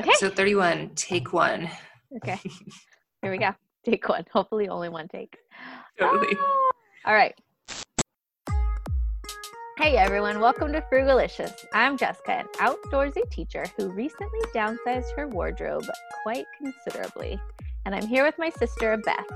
Okay. Episode 31, take one. Okay. Here we go. Take one. Hopefully, only one take. Totally. Ah! All right. Hey everyone, welcome to Frugalicious. I'm Jessica, an outdoorsy teacher who recently downsized her wardrobe quite considerably. And I'm here with my sister, Beth.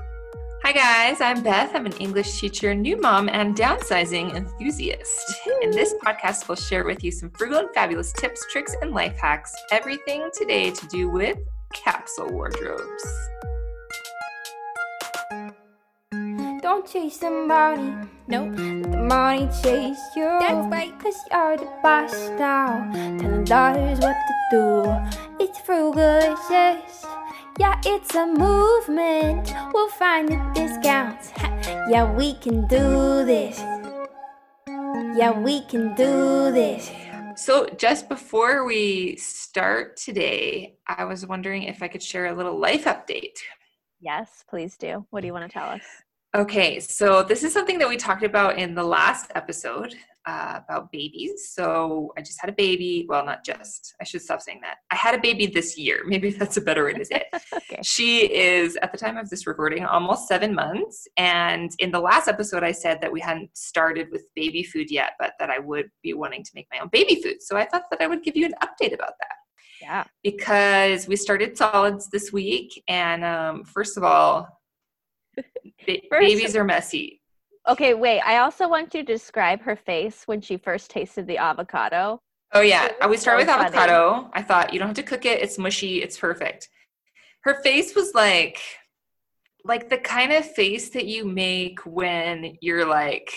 Hi, guys. I'm Beth. I'm an English teacher, new mom, and downsizing enthusiast. In this podcast, we'll share with you some frugal and fabulous tips, tricks, and life hacks. Everything today to do with capsule wardrobes. Don't chase the money, no. Let the money chase you. That's right, cause you're the boss now. Telling daughters what to do. It's frugalicious. Yeah, it's a movement. We'll find the discounts. Ha, Yeah, we can do this. Yeah, we can do this. So, just before we start today, I was wondering if I could share a little life update. Yes, please do. What do you want to tell us? Okay, so this is something that we talked about in the last episode uh, about babies. So I just had a baby. Well, not just. I should stop saying that. I had a baby this year. Maybe that's a better way to say it. Okay. She is, at the time of this recording, almost seven months. And in the last episode, I said that we hadn't started with baby food yet, but that I would be wanting to make my own baby food. So I thought that I would give you an update about that Yeah. because we started solids this week. And um, first of all, ba- First- babies are messy. Okay, wait. I also want you to describe her face when she first tasted the avocado. Oh yeah, I would start so with funny. avocado. I thought you don't have to cook it; it's mushy, it's perfect. Her face was like, like the kind of face that you make when you're like,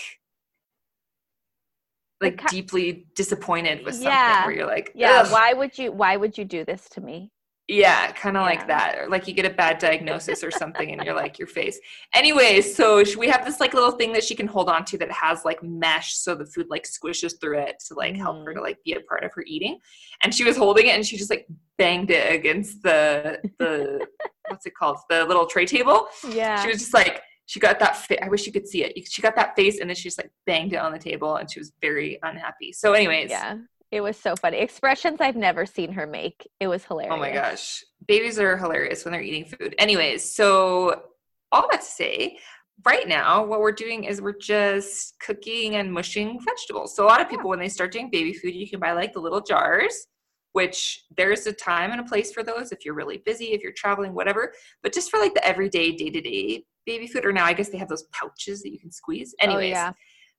like deeply disappointed with something. Yeah. Where you're like, Yeah. Why would you? Why would you do this to me? Yeah, kind of Yeah. like that. Or like you get a bad diagnosis or something and you're like your face. Anyways, so we have this like little thing that she can hold on to that has like mesh so the food like squishes through it to like help her to mm. like be a part of her eating. And she was holding it and she just like banged it against the the what's it called? The little tray table. Yeah. She was just like she got that fa- I wish you could see it. She got that face and then she just like banged it on the table and she was very unhappy. So anyways, Yeah. It was so funny. Expressions I've never seen her make. It was hilarious. Oh my gosh. Babies are hilarious when they're eating food. Anyways, so all that to say, right now, what we're doing is we're just cooking and mushing vegetables. So a lot of people, when they start doing baby food, you can buy like the little jars, which there's a time and a place for those if you're really busy, if you're traveling, whatever. But just for like the everyday, day to day baby food, or now I guess they have those pouches that you can squeeze. Oh, Anyways, Oh, yeah.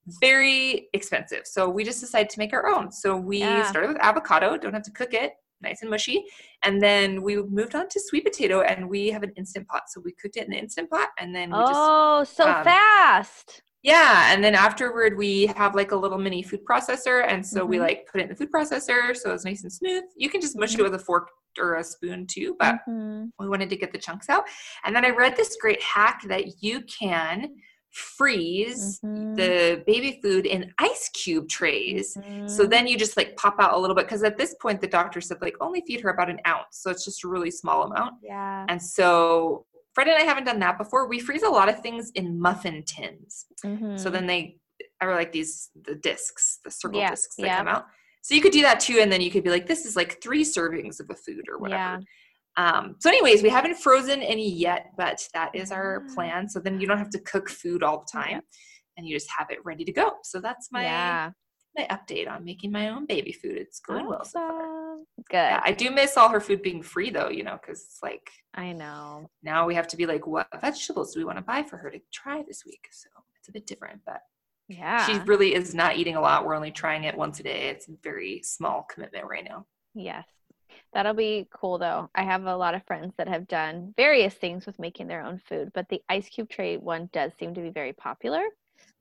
Very expensive. So we just decided to make our own. So we Yeah. started with avocado, don't have to cook it, nice and mushy. And then we moved on to sweet potato and we have an instant pot. So we cooked it in the instant pot and then we just Oh, so um, fast. yeah, and then afterward we have like a little mini food processor and so we Mhm. like put it in the food processor so it's nice and smooth. You can just mush Mm-hmm. it with a fork or a spoon too, but Mhm. we wanted to get the chunks out. And then I read this great hack that you can freeze Mhm. the baby food in ice cube trays. So Mhm. then you just like pop out a little bit because at this point the doctor said like only feed her about an ounce. So it's just a really small amount. Yeah. And so Fred and I haven't done that before. We freeze a lot of things in muffin tins. So Mhm. then they are like these the discs, the circle Yeah, discs that yeah. come out. So you could do that too, and then you could be like, this is like three servings of a food or whatever. Yeah. Um, so, anyways, we haven't frozen any yet, but that is our plan. So then you don't have to cook food all the time, and you just have it ready to go. So that's my yeah. my update on making my own baby food. It's going well so far. Good. Yeah, I do miss all her food being free though, you know, because it's like I know. now we have to be like, what vegetables do we want to buy for her to try this week? So it's a bit different, but Yeah. she really is not eating a lot. We're only trying it once a day. It's a very small commitment right now. Yes. That'll be cool though. I have a lot of friends that have done various things with making their own food, but the ice cube tray one does seem to be very popular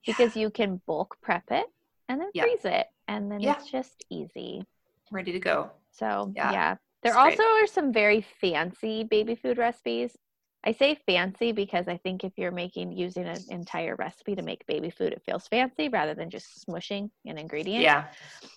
because you can bulk prep it and then Yeah. freeze it and then Yeah. it's just easy. Ready to go. So, Yeah, yeah. There it's great. also are some very fancy baby food recipes. I say fancy because I think if you're making using an entire recipe to make baby food, it feels fancy rather than just smushing an ingredient. Yeah.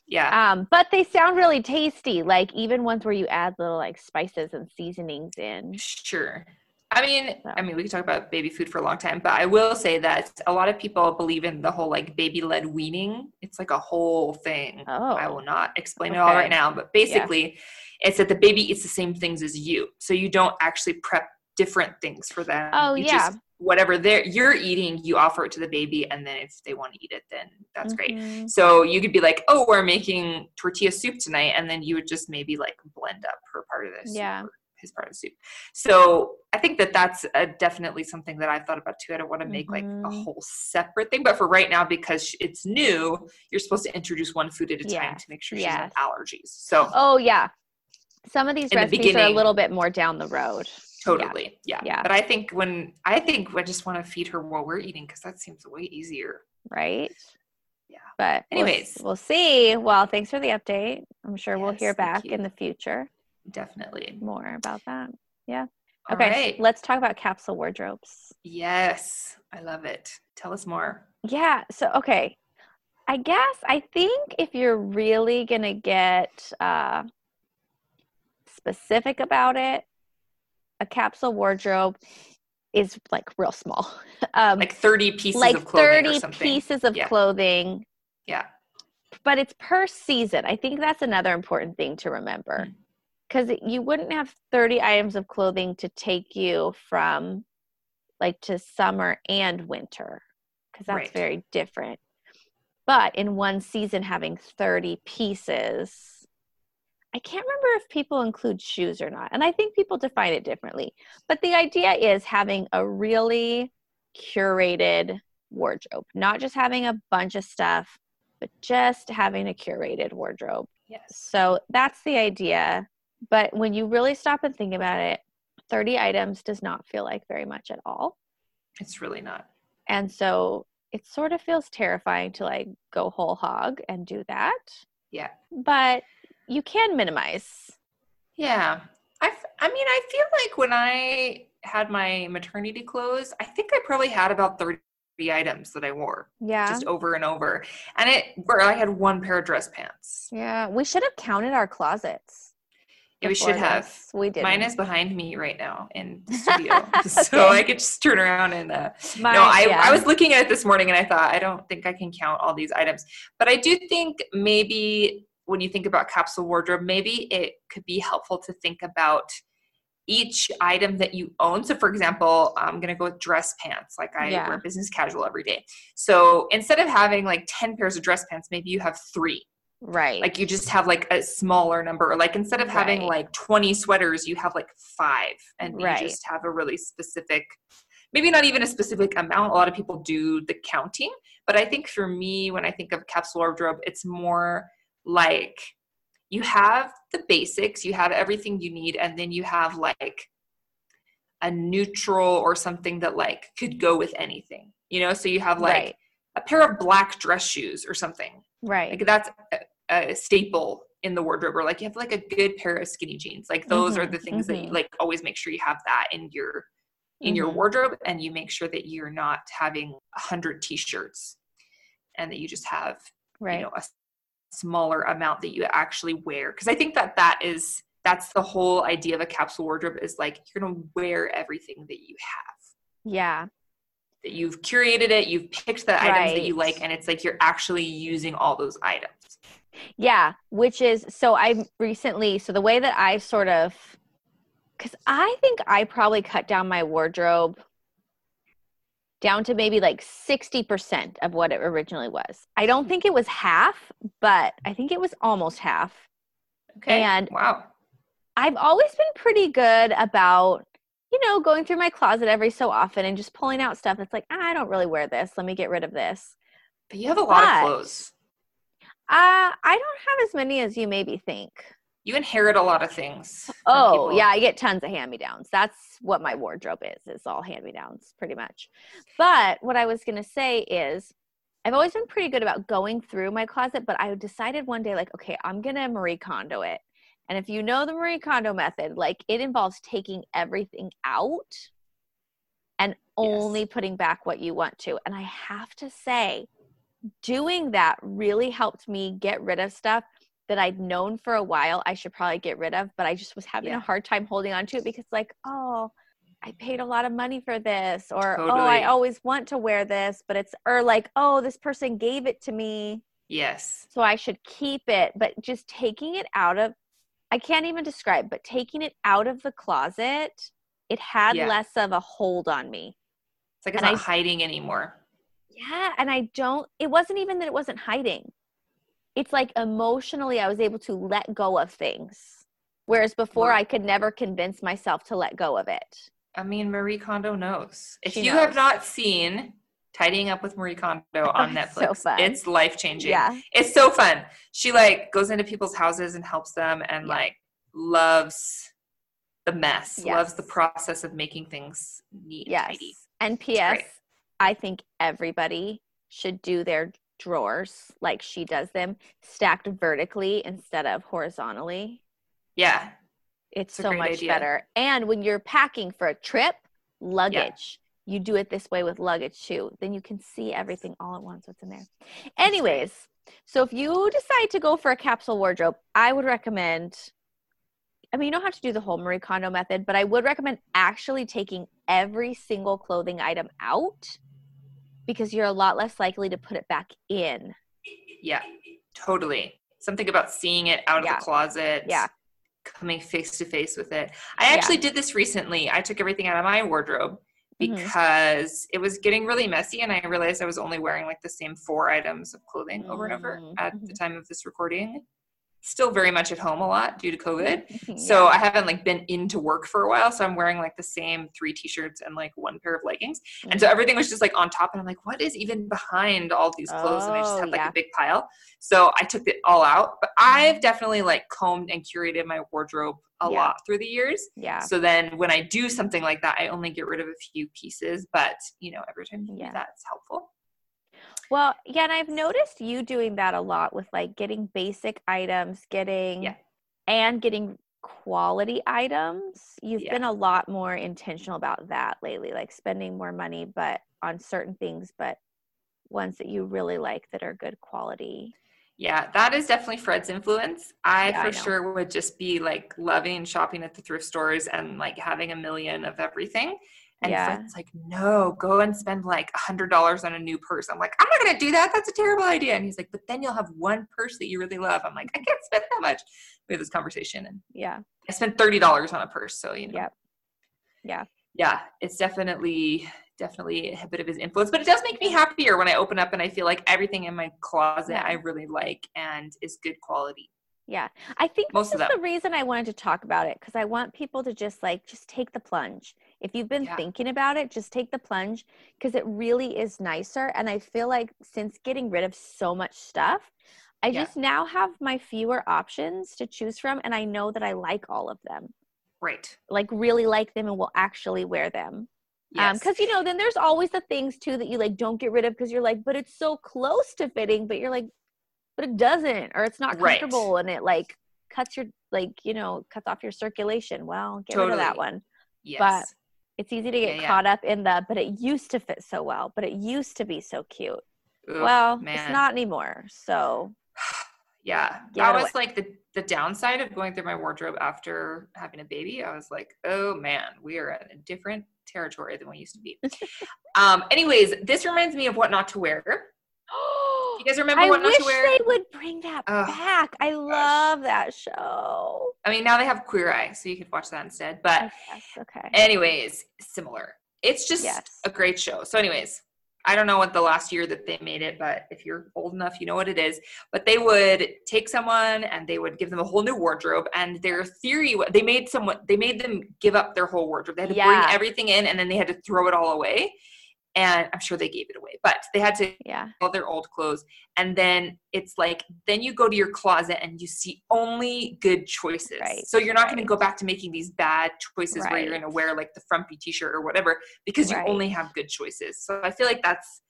Yeah. Um, but they sound really tasty. Like even ones where you add little like spices and seasonings in. Sure. I mean, So. I mean, we could talk about baby food for a long time, but I will say that a lot of people believe in the whole like baby-led weaning. It's like a whole thing. Oh. I will not explain it all right now, but basically, it's that the baby eats the same things as you so you don't actually prep different things for them Oh, You yeah. just- whatever they're you're eating you offer it to the baby and then if they want to eat it then that's great Mhm. so you could be like oh we're making tortilla soup tonight and then you would just maybe like blend up her part of soup Yeah. his part of the soup so i think that that's uh definitely something that i've thought about too i don't want to make like a Mhm. whole separate thing but for right now because it's new you're supposed to introduce one food at a time to make sure she yes. have allergies so Oh yeah. Some of these In the recipes are a little bit more down the road. Totally yeah. Yeah. but i think when i think i just want to feed her while we're eating because that seems way easier right? Yeah. But we'll Anyways. we'll, see. Well, thanks for the update. I'm sure we'll hear back in the future definitely more about that. Yeah. Okay, right. let's talk about capsule wardrobes. Yes, I love it. Tell us more. Yeah. So, okay. I guess I think if you're really going to get uh, specific about it, a capsule wardrobe is like real small. Um, Like 30 pieces like of clothing 30 or something. pieces of Yeah. clothing, Yeah. but it's per season. I think that's another important thing to remember. Because you wouldn't have 30 items of clothing to take you from like to summer and winter, because that's Right. very different. But in one season, having 30 pieces, I can't remember if people include shoes or not. And I think people define it differently. But the idea is having a really curated wardrobe, not just having a bunch of stuff, but just having a curated wardrobe. Yes. So that's the idea. But when you really stop and think about it, 30 items does not feel like very much at all. It's really not. And so it sort of feels terrifying to like go whole hog and do that. Yeah. But you can minimize. Yeah. I, I mean, I feel like when I had my maternity clothes, I think I probably had about 30 items that I wore Yeah. just over and over. And it, where I had one pair of dress pants. yeah. We should have counted our closets. Yeah, we should have. We did. Mine is behind me right now in the studio. So I could just turn around and uh, Mine, no, I, yeah. I was looking at it this morning and I thought, I don't think I can count all these items. But I do think maybe when you think about capsule wardrobe, maybe it could be helpful to think about each item that you own. So, for example, I'm going to go with dress pants. Like I Yeah. wear business casual every day. So instead of having like 10 pairs of dress pants, maybe you have three. right. Like you just have like a smaller number. Or like instead of having Right. like 20 sweaters, you have like five. And Right. you just have a really specific maybe not even a specific amount. A lot of people do the counting, but I think for me, when I think of capsule wardrobe, it's more like you have the basics, you have everything you need, and then you have like a neutral or something that like could go with anything. You know, so you have like right. a pair of black dress shoes or something. Right. Like that's a, a staple in the wardrobe, or like you have like a good pair of skinny jeans. Like those are Mhm, the things that you like always make sure you have that in your in your Mhm. wardrobe and you make sure that you're not having a hundred t-shirts and that you just have right. you know a smaller amount that you actually wear. Because i think that that is that's the whole idea of a capsule wardrobe is like you're going to wear everything that you have. Yeah. that you've curated it you've picked the items that you like and it's like you're actually using all those items. Yeah, which is so I recently so the way that I sort of cuz I think I probably cut down my wardrobe down to maybe like 60% of what it originally was. I don't think it was half, but I think it was almost half. okay And- wow I've always been pretty good about you know going through my closet every so often and just pulling out stuff that's like, ah, I don't really wear this. Let me get rid of this. but you have a lot But- of clothes Uh, I don't have as many as you maybe think. You inherit a lot of things Oh, yeah, I get tons of hand me downs. That's what my wardrobe is, It's all hand me downs pretty much. But what I was going to say is I've always been pretty good about going through my closet, but I decided one day, like, okay, I'm going to Marie Kondo it. And if you know the Marie Kondo method, like it involves taking everything out and only putting back what you want to. And I have to say, doing that really helped me get rid of stuff that I'd known for a while I should probably get rid of, but I just was having Yeah. a hard time holding on to it because, like, oh, I paid a lot of money for this, or oh, I always want to wear this, but it's, or like, oh, this person gave it to me, yes so I should keep it. But just taking it out of, I can't even describe, but taking it out of the closet, it had Yeah. less of a hold on me. It's like it's And not I- hiding anymore. Yeah, and I don't it wasn't even that it wasn't hiding. It's like emotionally I was able to let go of things. Whereas before. I could never convince myself to let go of it. I mean, Marie Kondo knows. If She you have not seen Tidying Up with Marie Kondo on It's so Netflix, it's life changing. Yeah. It's so fun. She like goes into people's houses and helps them and Yeah. like loves the mess, loves the process of making things neat and Yes. tidy. And. PS, I think everybody should do their drawers like she does them, stacked vertically instead of horizontally. Yeah. It's It's so much idea. better. And when you're packing for a trip, luggage, you do it this way with luggage too. Then you can see everything all at once, what's in there. Anyways, so if you decide to go for a capsule wardrobe, I would recommend. I mean, you don't have to do the whole Marie Kondo method, but I would recommend actually taking every single clothing item out because you're a lot less likely to put it back in. Yeah. Totally. Something about seeing it out of Yeah. the closet. Yeah. Coming face to face with it. I Yeah. actually did this recently. I took everything out of my wardrobe Mhm. because it was getting really messy and I realized I was only wearing like the same four items of clothing over and over Mhm, at the time of this recording. Still very much at home a lot due to COVID. So I haven't like been into work for a while. So I'm wearing like the same three t-shirts and like one pair of leggings. And Mm-hmm. so everything was just like on top. And I'm like, what is even behind all these clothes? and I just Oh, had like yeah. a big pile. So I took it all out. But I've definitely like combed and curated my wardrobe a Yeah. lot through the years. yeah. So then when I do something like that, I only get rid of a few pieces. But you know, every time you Yeah. do that, it's helpful. Well, yeah, and I've noticed you doing that a lot with like getting basic items, getting Yeah. and getting quality items. You've Yeah. been a lot more intentional about that lately, like spending more money but on certain things, but ones that you really like that are good quality. Yeah, that is definitely Fred's influence. I Yeah, for know. sure would just be like loving shopping at the thrift stores and like having a million of everything. And Yeah. Fred's like, no, go and spend like a hundred dollars on a new purse. I'm like, I'm not gonna do that. That's a terrible idea. And he's like, but then you'll have one purse that you really love. I'm like, I can't spend that much. We had this conversation and Yeah. I spent thirty dollars on a purse. So you know. Yep. Yeah. Yeah, it's definitely definitely a bit of his influence, but it does make me happier when I open up and I feel like everything in my closet Yeah. I really like and is good quality. Yeah. I think Most this is the reason I wanted to talk about it because I want people to just like just take the plunge. If you've been Yeah. thinking about it, just take the plunge because it really is nicer. And I feel like since getting rid of so much stuff, I Yeah. just now have my fewer options to choose from. And I know that I like all of them, Right. like really like them and will actually wear them. Um, yes. because you know then there's always the things too that you like don't get rid of because you're like but it's so close to fitting but you're like but it doesn't or it's not Right. comfortable and it like cuts your like you know cuts off your circulation well get rid of that Totally. one yes. It's easy to get Yeah, yeah. caught up in the but it used to fit so well but it used to be so cute Ugh, well it's not anymore so Yeah. That away. was like the the downside of going through my wardrobe after having a baby. I was like, oh man, we are in a different territory than we used to be. um, anyways, this reminds me of what not to wear. You guys remember I what not wish to wear? they would bring that Ugh, back. I love that show. I mean, now they have Queer Eye, so you could watch that instead. But okay. anyways, similar. It's just Yes. a great show. So, anyways, I don't know what the last year that they made it, but if you're old enough, you know what it is. But they would take someone and they would give them a whole new wardrobe. And their theory, they made someone, they made them give up their whole wardrobe. They had to Yeah. bring everything in and then they had to throw it all away. And I'm sure they gave it away, but they had to Yeah. all their old clothes. And then it's like, then you go to your closet and you see only good choices. Right, So you're not going to go back to making these bad choices where you're going to wear like the frumpy t-shirt or whatever because you Right. only have good choices. So I feel like that's,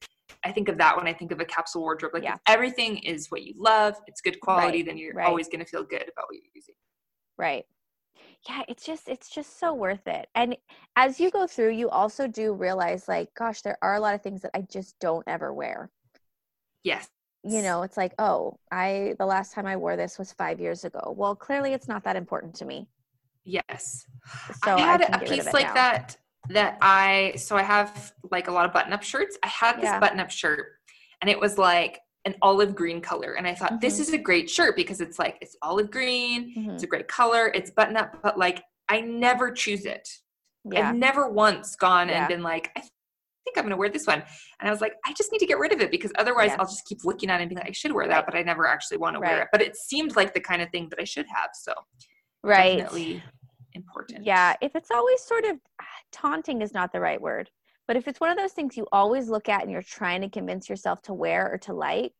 I think of that when I think of a capsule wardrobe. Like Yeah. if everything is what you love, it's good quality, Right, then you're right. always going to feel good about what you're using. Right. Yeah, it's just it's just so worth it. And as you go through, you also do realize like gosh, there are a lot of things that I just don't ever wear. Yes. You know, it's like, "Oh, I the last time I wore this was 5 years ago." Well, clearly it's not that important to me. Yes. So I had can a get rid of piece like now. that that I so I have like a lot of button up shirts. I had this Yeah. button up shirt and it was like an olive green color. And I thought, this Mhm. is a great shirt because it's like, it's olive green, Mhm. it's a great color, it's button up, but like, I never choose it. Yeah. I've never once gone Yeah. and been like, I think I'm going to wear this one. And I was like, I just need to get rid of it because otherwise Yeah. I'll just keep looking at it and be like, I should wear that, Right. but I never actually want to wear it. But it seemed like the kind of thing that I should have. So Right. definitely important. Yeah. If it's always sort of ah, taunting is not the right word, but if it's one of those things you always look at and you're trying to convince yourself to wear or to like,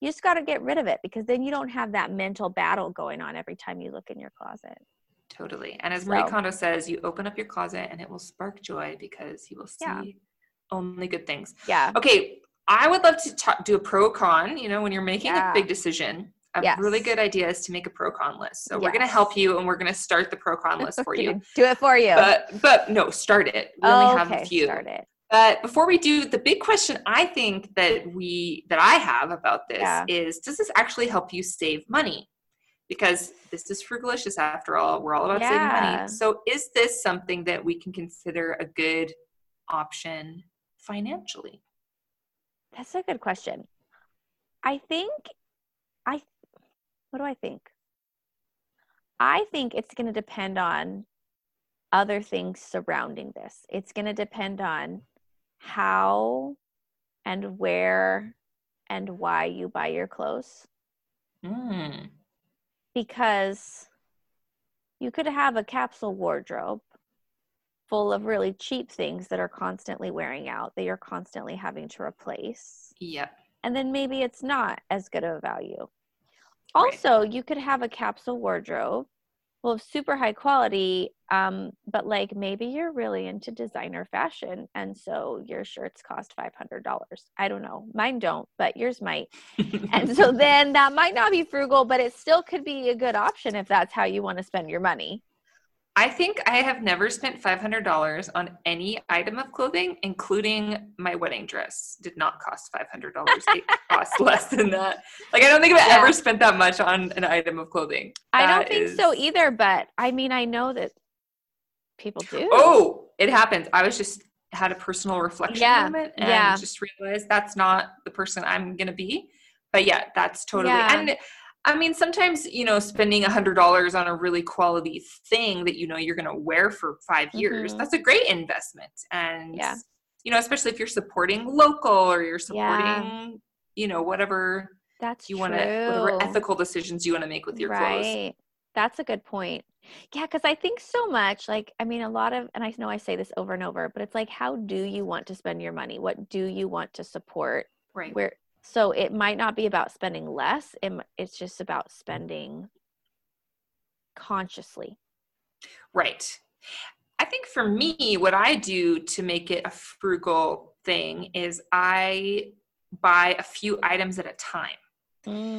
you just got to get rid of it because then you don't have that mental battle going on every time you look in your closet. Totally. And as Marie So- Kondo says, you open up your closet and it will spark joy because you will see Yeah. only good things. Yeah. Okay, I would love to ta- do a pro con. You know, when you're making Yeah. a big decision, a Yes. really good idea is to make a pro con list. So we're going to help you, and we're going to start the pro con list for you. Do it for you. But but no, start it. We only have okay, a few. start it. But before we do, the big question I think that we that I have about this Yeah. is: Does this actually help you save money? Because this is frugalicious after all. We're all about saving money. So, is this something that we can consider a good option financially? That's a good question. I think I what do I think? I think it's going to depend on other things surrounding this. It's going to depend on how and where and why you buy your clothes Mm. because you could have a capsule wardrobe full of really cheap things that are constantly wearing out that you're constantly having to replace Yep. and then maybe it's not as good of a value. Right. Also, you could have a capsule wardrobe Well, of super high quality, um, but like maybe you're really into designer fashion, and so your shirts cost five hundred dollars. I don't know, mine don't, but yours might. And so then that might not be frugal, but it still could be a good option if that's how you want to spend your money. I think I have never spent $500 on any item of clothing, including my wedding dress. Did not cost $500. it cost less than that. Like, I don't think I've Yeah. ever spent that much on an item of clothing. I don't That think so either, but I mean, I know that people do. Oh, it happens. I was just had a personal reflection Yeah, moment and yeah. just realized that's not the person I'm going to be. But yeah, that's totally. Yeah. And I mean, sometimes, you know, spending a hundred dollars on a really quality thing that you know you're going to wear for 5 years, Mhm. that's a great investment. And, Yeah. you know, especially if you're supporting local or you're supporting, Yeah. you know, whatever That's you want to, whatever ethical decisions you want to make with your clothes. right. That's a good point. Yeah, because I think so much, like, I mean, a lot of, and I know I say this over and over, but it's like, how do you want to spend your money? What do you want to support? Right. Where, so it might not be about spending less, it, it's just about spending consciously. Right. I think for me, what I do to make it a frugal thing is I buy a few items at a time.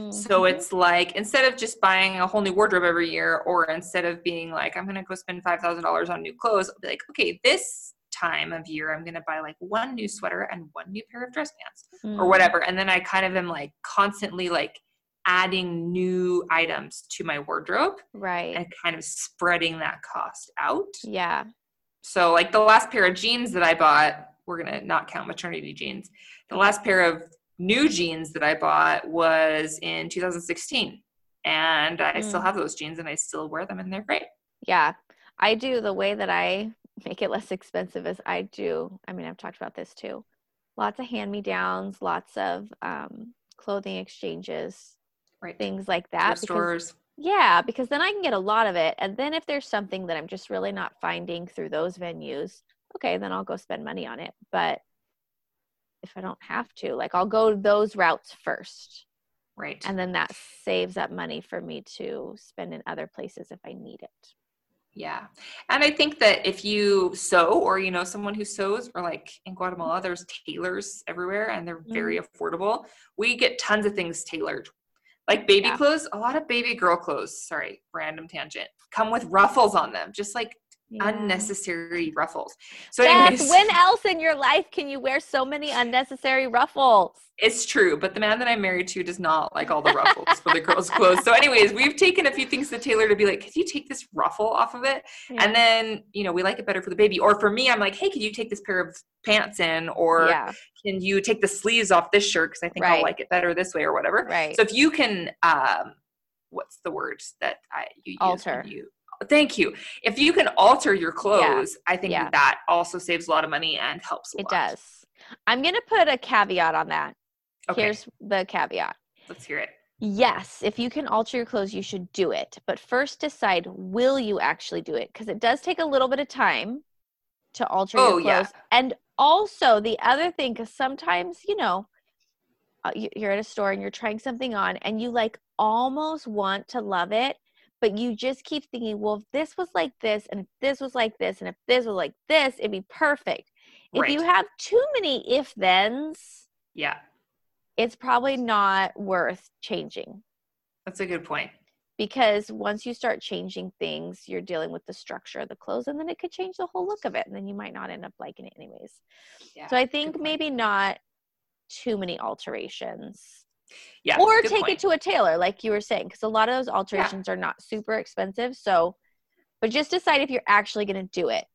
So Mhm. it's like instead of just buying a whole new wardrobe every year, or instead of being like, I'm going to go spend $5,000 on new clothes, I'll be like, okay, this time of year, I'm going to buy like one new sweater and one new pair of dress pants or Mm. whatever. And then I kind of am like constantly like adding new items to my wardrobe Right. and kind of spreading that cost out. yeah. So, like the last pair of jeans that I bought, we're gonna not count maternity jeans. The last pair of new jeans that I bought was in 2016, and I still Mm. have those jeans and I still wear them, and they're great. Yeah. I do the way that I make it less expensive as I do, I mean, I've talked about this too. Lots of hand me downs, lots of um, clothing exchanges, Right. things like that. stores. yeah, because then I can get a lot of it. And then if there's something that I'm just really not finding through those venues, okay, then I'll go spend money on it. But if I don't have to, like I'll go those routes first. Right. And then that saves up money for me to spend in other places if I need it. Yeah. And I think that if you sew or you know someone who sews or like in Guatemala there's tailors everywhere and they're very Mm-hmm. affordable. We get tons of things tailored. Like baby Yeah. clothes, a lot of baby girl clothes, sorry, random tangent, come with ruffles on them. Just like Yeah. unnecessary ruffles. So, anyways, when else in your life can you wear so many unnecessary ruffles? it's true, but the man that I'm married to does not like all the ruffles for the girls' clothes. So, anyways, we've taken a few things to tailor to be like, could you take this ruffle off of it? And then, you know, we like it better for the baby. Or for me, I'm like, hey, can you take this pair of pants in? Or yeah, can you take the sleeves off this shirt? Because I think Right. I'll like it better this way or whatever. right. So if you can, um, what's the word that I you use Alter. You, thank you. If you can alter your clothes, I think Yeah. that, also saves a lot of money and helps. A it lot. does. I'm gonna put a caveat on that. Okay, Here's the caveat. let's hear it. Yes, if you can alter your clothes, you should do it. But first decide will you actually do it? Because it does take a little bit of time to alter Oh, your yeah. clothes. And also the other thing, because sometimes, you know, uh, you're at a store and you're trying something on and you like almost want to love it, but you just keep thinking, well, if this was like this, and if this was like this, and if this was like this, it'd be perfect. If you have too many if thens, Yeah, it's probably not worth changing that's a good point. because once you start changing things, you're dealing with the structure of the clothes, and then it could change the whole look of it, and then you might not end up liking it anyways. Yeah, so I think maybe not too many alterations, yeah, or take point. it to a tailor, like you were saying, because a lot of those alterations are not super expensive. So, but just decide if you're actually going to do it,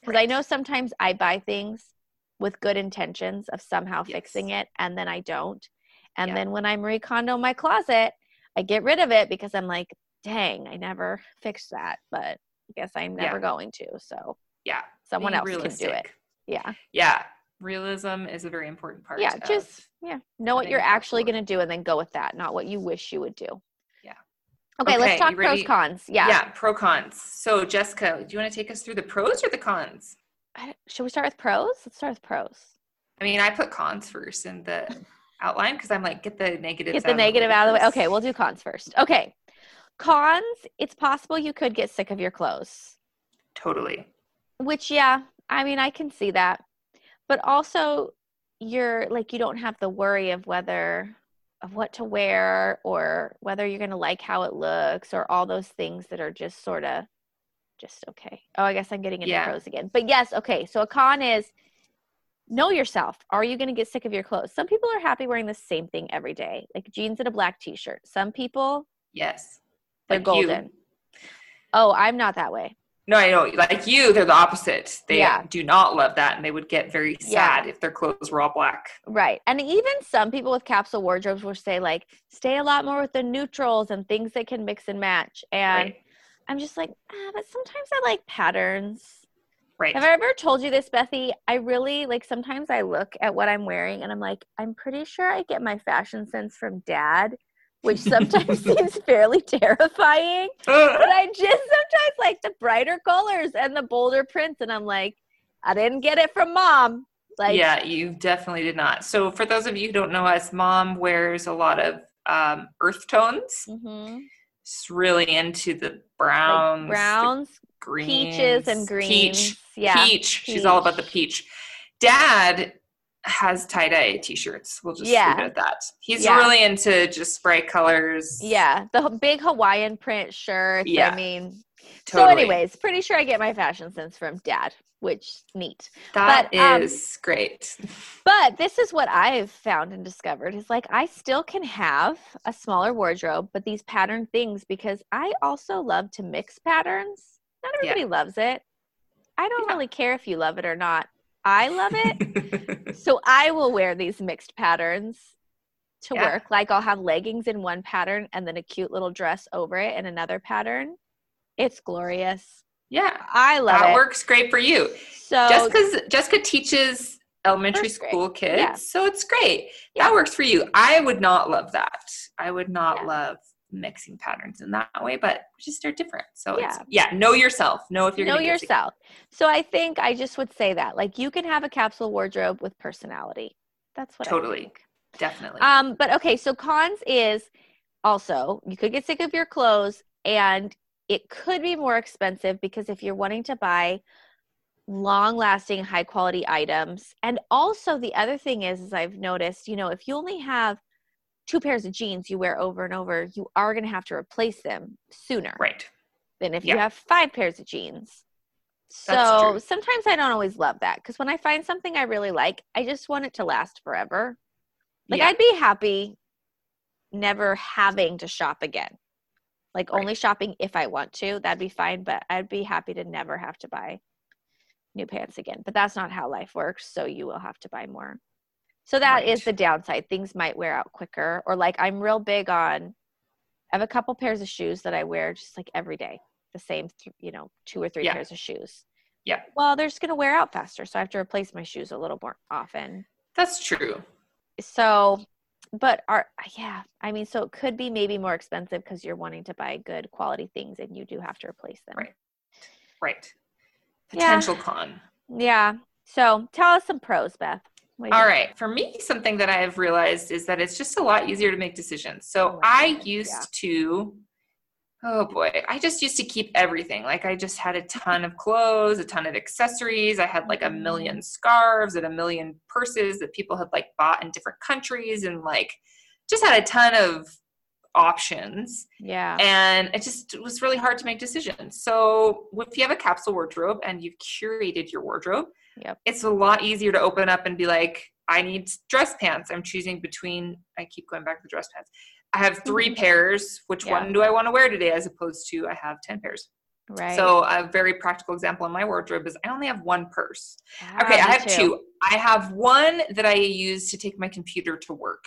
because I know sometimes I buy things with good intentions of somehow Yes. fixing it, and then I don't. And Yeah. then when I Marie Kondo my closet, I get rid of it because I'm like, dang, I never fixed that, but I guess I'm never Yeah. going to. So yeah, someone else can do it. Yeah. Yeah, realism is a very important part. Yeah. Just, yeah. Know what you're actually going to do and then go with that, not what you wish you would do. Yeah. Okay, Okay, let's talk pros cons. Yeah. yeah, pro cons. So Jessica, do you want to take us through the pros or the cons? Should we start with pros? Let's start with pros. I mean, I put cons first in the outline because I'm like, get the negatives. Get the negative out of the way. Okay, we'll do cons first. Okay. Cons, it's possible you could get sick of your clothes. Totally. which yeah i mean i can see that but also you're like you don't have the worry of whether of what to wear or whether you're going to like how it looks or all those things that are just sort of just okay. Oh i guess i'm getting into Yeah. pros again. But yes okay so a con is know yourself. Are you going to get sick of your clothes? Some people are happy wearing the same thing every day like jeans and a black t-shirt. Some people Yes. they're Like you. golden. Oh i'm not that way No, I know. Like you, they're the opposite. They Yeah. do not love that, and they would get very Yeah. sad if their clothes were all black. Right. And even some people with capsule wardrobes will say, like, stay a lot more with the neutrals and things that can mix and match. And Right. I'm just like, ah, but sometimes I like patterns. Right. Have I ever told you this, Bethy? I really like sometimes I look at what I'm wearing and I'm like, I'm pretty sure I get my fashion sense from dad, which sometimes seems fairly terrifying. But I just sometimes like the brighter colors and the bolder prints. And I'm like, I didn't get it from mom. Like, yeah, you definitely did not. So, for those of you who don't know us, mom wears a lot of um, earth tones. Mm-hmm. She's really into the like browns, the browns, greens, peaches and greens. Peach, yeah. peach. She's all about the peach. Dad has tie dye t-shirts. We'll just Yeah. leave it at that. He's Yeah. really into just bright colors. Yeah. The big Hawaiian print shirts. Yeah. I mean, totally. so anyways, pretty sure I get my fashion sense from dad, which neat. that but, um, is great. But this is what I've found and discovered is like I still can have a smaller wardrobe, but these pattern things because I also love to mix patterns. Not Yeah. everybody loves it. I don't Yeah. really care if you love it or not. I love it. so I will wear these mixed patterns to Yeah. work. Like I'll have leggings in one pattern and then a cute little dress over it in another pattern. It's glorious. yeah, I love that it. works great for you. So Jessica's Jessica teaches elementary school kids, Yeah. so it's great. Yeah. That works for you. I would not love that. I would not love mixing patterns in that way, but just they're different. So it's Yeah. yeah, know yourself. Know if you're know yourself. So I think I just would say that. Like you can have a capsule wardrobe with personality. That's what Totally. Definitely. Um, but okay, so cons is also you could get sick of your clothes and it could be more expensive because if you're wanting to buy long lasting high quality items and also the other thing is is I've noticed, you know, if you only have two pairs of jeans you wear over and over, you are going to have to replace them sooner right. than if you have five pairs of jeans. So sometimes I don't always love that because when I find something I really like, I just want it to last forever. Like Yeah. I'd be happy never having to shop again. Like Right. only shopping if I want to, that'd be fine, but I'd be happy to never have to buy new pants again. But that's not how life works, so you will have to buy more. So that is Right. the downside. Things might wear out quicker or like I'm real big on I have a couple pairs of shoes that I wear just like every day. The same, th- you know, two or three Yeah. pairs of shoes. Yeah. Well, they're just going to wear out faster. So I have to replace my shoes a little more often. That's true. So, but are, yeah, I mean, so it could be maybe more expensive because you're wanting to buy good quality things and you do have to replace them. Right. Right. Yeah. Potential con. Yeah. So tell us some pros, Beth. You All right. For me, something that I have realized is that it's just a lot easier to make decisions. So Oh I used yeah. to, oh boy, I just used to keep everything. Like I just had a ton of clothes, a ton of accessories. I had like a Mm-hmm. million scarves and a million purses that people had like bought in different countries and like just had a ton of options Yeah. and it just was really hard to make decisions. So if you have a capsule wardrobe and you've curated your wardrobe, Yep. it's a lot easier to open up and be like, I need dress pants. I'm choosing between. I keep going back to the dress pants. I have 3 Mhm. pairs. Which Yeah. one do I want to wear today? As opposed to I have ten pairs. right. So a very practical example in my wardrobe is I only have one purse. Ah, Okay, I have too. two. I have one that I use to take my computer to work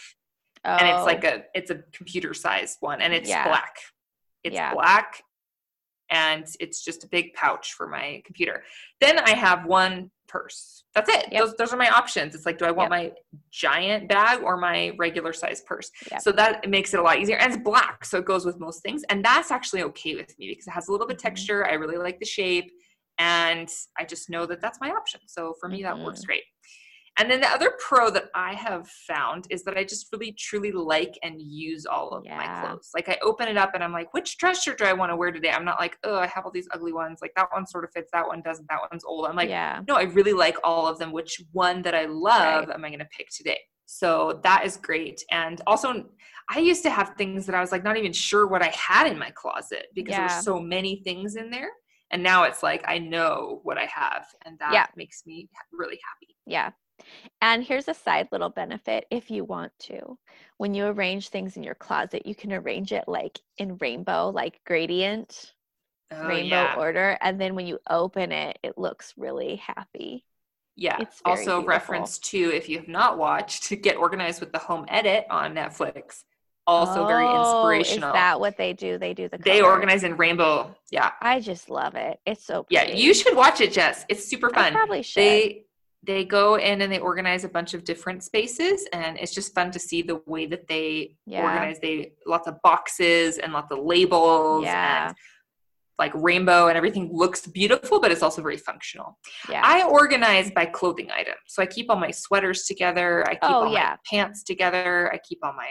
and it's Oh, like a it's a computer sized one and it's Yeah. black it's Yeah. black and it's just a big pouch for my computer then i have one purse that's it Yep. those, those are my options it's like do i want Yep. my giant bag or my regular size purse Yep. so that makes it a lot easier and it's black so it goes with most things and that's actually okay with me because it has a little bit Mhm. texture i really like the shape and i just know that that's my option so for me that works Mhm. great and then the other pro that I have found is that I just really truly like and use all of my clothes. Like I open it up and I'm like, which dress shirt do I want to wear today? I'm not like, oh, I have all these ugly ones. Like that one sort of fits, that one doesn't, that one's old. I'm like, yeah. no, I really like all of them. Which one that I love am I going to pick today? So that is great. And also, I used to have things that I was like not even sure what I had in my closet because there Yeah. were so many things in there. And now it's like I know what I have, and that Yeah. makes me really happy. Yeah. And here's a side little benefit if you want to. When you arrange things in your closet, you can arrange it like in rainbow, like gradient, Oh, rainbow yeah. order. And then when you open it, it looks really happy. Yeah. It's also, beautiful. reference to if you have not watched, get organized with the home edit on Netflix. Also, very Oh, inspirational. Is that what they do? They do the they organize in rainbow. Yeah. I just love it. It's so Yeah. You should watch it, Jess. It's super I fun. probably should. They they go in and they organize a bunch of different spaces and it's just fun to see the way that they Yeah. organize they lots of boxes and lots of labels Yeah. and like rainbow and everything looks beautiful but it's also very functional yeah. I organize by clothing item. So I keep all my sweaters together. I keep Oh, all yeah. my pants together. I keep all my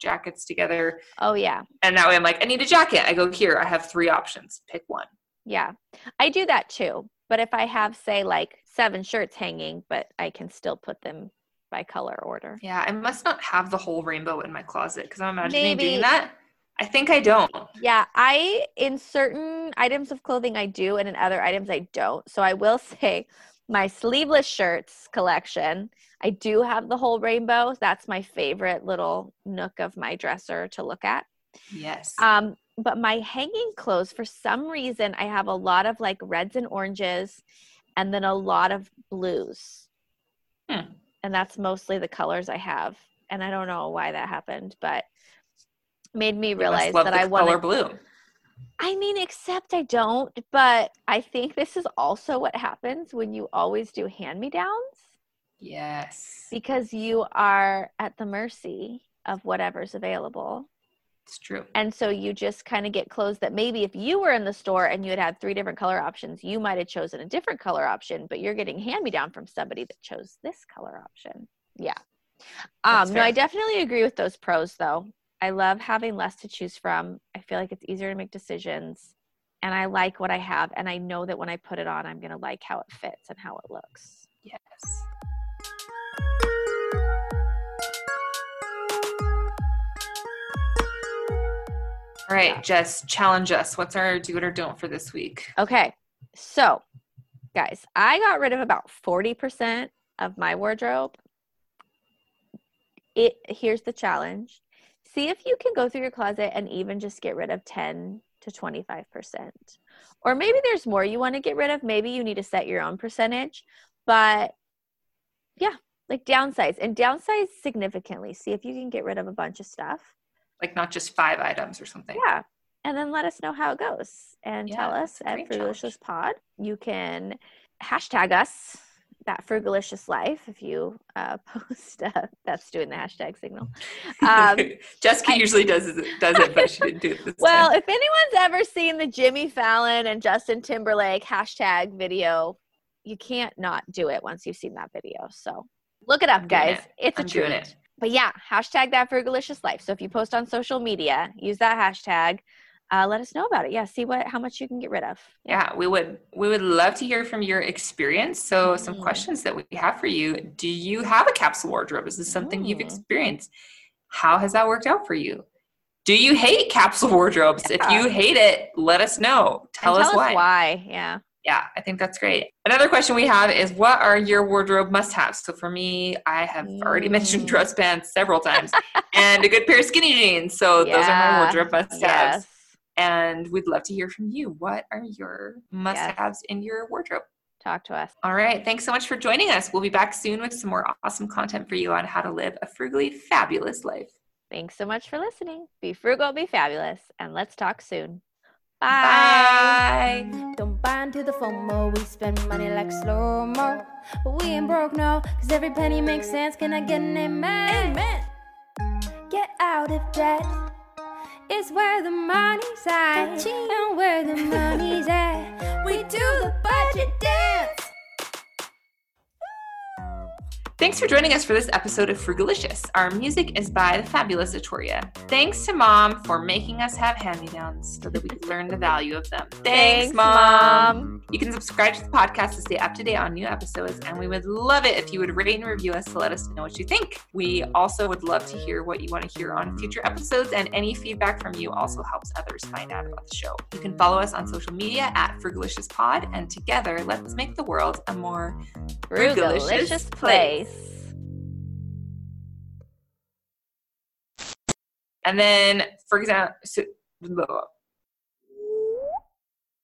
jackets together. oh yeah. And that way I'm like, I need a jacket. I go here. I have three options. Pick one. Yeah. I do that too. But if I have, say, like seven shirts hanging, but I can still put them by color order. Yeah, I must not have the whole rainbow in my closet because I'm imagining Maybe. doing that. I think I don't. Yeah, I in certain items of clothing I do, and in other items I don't. So I will say, my sleeveless shirts collection, I do have the whole rainbow. That's my favorite little nook of my dresser to look at. Yes. Um, but my hanging clothes, for some reason, I have a lot of like reds and oranges, and then a lot of blues. Hmm. And that's mostly the colors I have. And I don't know why that happened, but made me realize that I want color blue. I mean, except I don't, but I think this is also what happens when you always do hand me downs Yes. because you are at the mercy of whatever's available. It's true. And so you just kind of get clothes that maybe if you were in the store and you had had three different color options, you might have chosen a different color option, but you're getting hand me down from somebody that chose this color option. Yeah. Um, no, I definitely agree with those pros though. I love having less to choose from. I feel like it's easier to make decisions and I like what I have. And I know that when I put it on, I'm going to like how it fits and how it looks. Yes. All right, Yeah. Jess, challenge us. What's our do it or don't for this week? Okay. So Guys, I got rid of about 40% of my wardrobe. It here's the challenge. See if you can go through your closet and even just get rid of 10 to 25%. Or maybe there's more you want to get rid of. Maybe you need to set your own percentage. But yeah, like downsize and downsize significantly. See if you can get rid of a bunch of stuff. Like not just five items or something. Yeah. And then let us know how it goes and Yeah, tell us at Frugalicious Pod. You can hashtag us that Frugalicious Life if you uh, post. Uh, that's doing the hashtag signal. Um, Jessica I- usually does it, does it, but she didn't do it this well, time. if anyone's ever seen the Jimmy Fallon and Justin Timberlake hashtag video, you can't not do it once you've seen that video. So look it up, I'm guys. it. It's a I'm treat. But yeah, hashtag that Frugalicious Life. So if you post on social media, use that hashtag. Uh, let us know about it. Yeah, see what how much you can get rid of. Yeah, we would we would love to hear from your experience. So some Mm. questions that we have for you. Do you have a capsule wardrobe? Is this something you've Mm. experienced? How has that worked out for you? Do you hate capsule wardrobes? If you hate it, let us know. Tell, And us, why. why. Yeah. Yeah, I think that's great. Another question we have is what are your wardrobe must-haves? So for me, I have already mentioned Mm. dress pants several times and a good pair of skinny jeans. So those are my wardrobe must-haves. Yes. And we'd love to hear from you. What are your must-haves in your wardrobe? Talk to us. All right. Thanks so much for joining us. We'll be back soon with some more awesome content for you on how to live a frugally fabulous life. Thanks so much for listening. Be frugal, be fabulous, and let's talk soon. Bye. Bye. Don't buy into the FOMO, we spend money like slow mo. But we ain't broke, no, cause every penny makes sense. Can I get an amen? Amen. Get out of debt. It's where the money's at. And where the money's at. We do the budget Thanks for joining us for this episode of Frugalicious. Our music is by the fabulous Atoria. Thanks to Mom for making us have hand-me-downs so that we could learn the value of them. Thanks, Mom. You can subscribe to the podcast to stay up to date on new episodes, and we would love it if you would rate and review us to let us know what you think. We also would love to hear what you want to hear on future episodes, and any feedback from you also helps others find out about the show. You can follow us on social media at Frugalicious Pod, and together, let's make the world a more Frugalicious Frugalicious place. And then, for example, so, blah, blah, blah.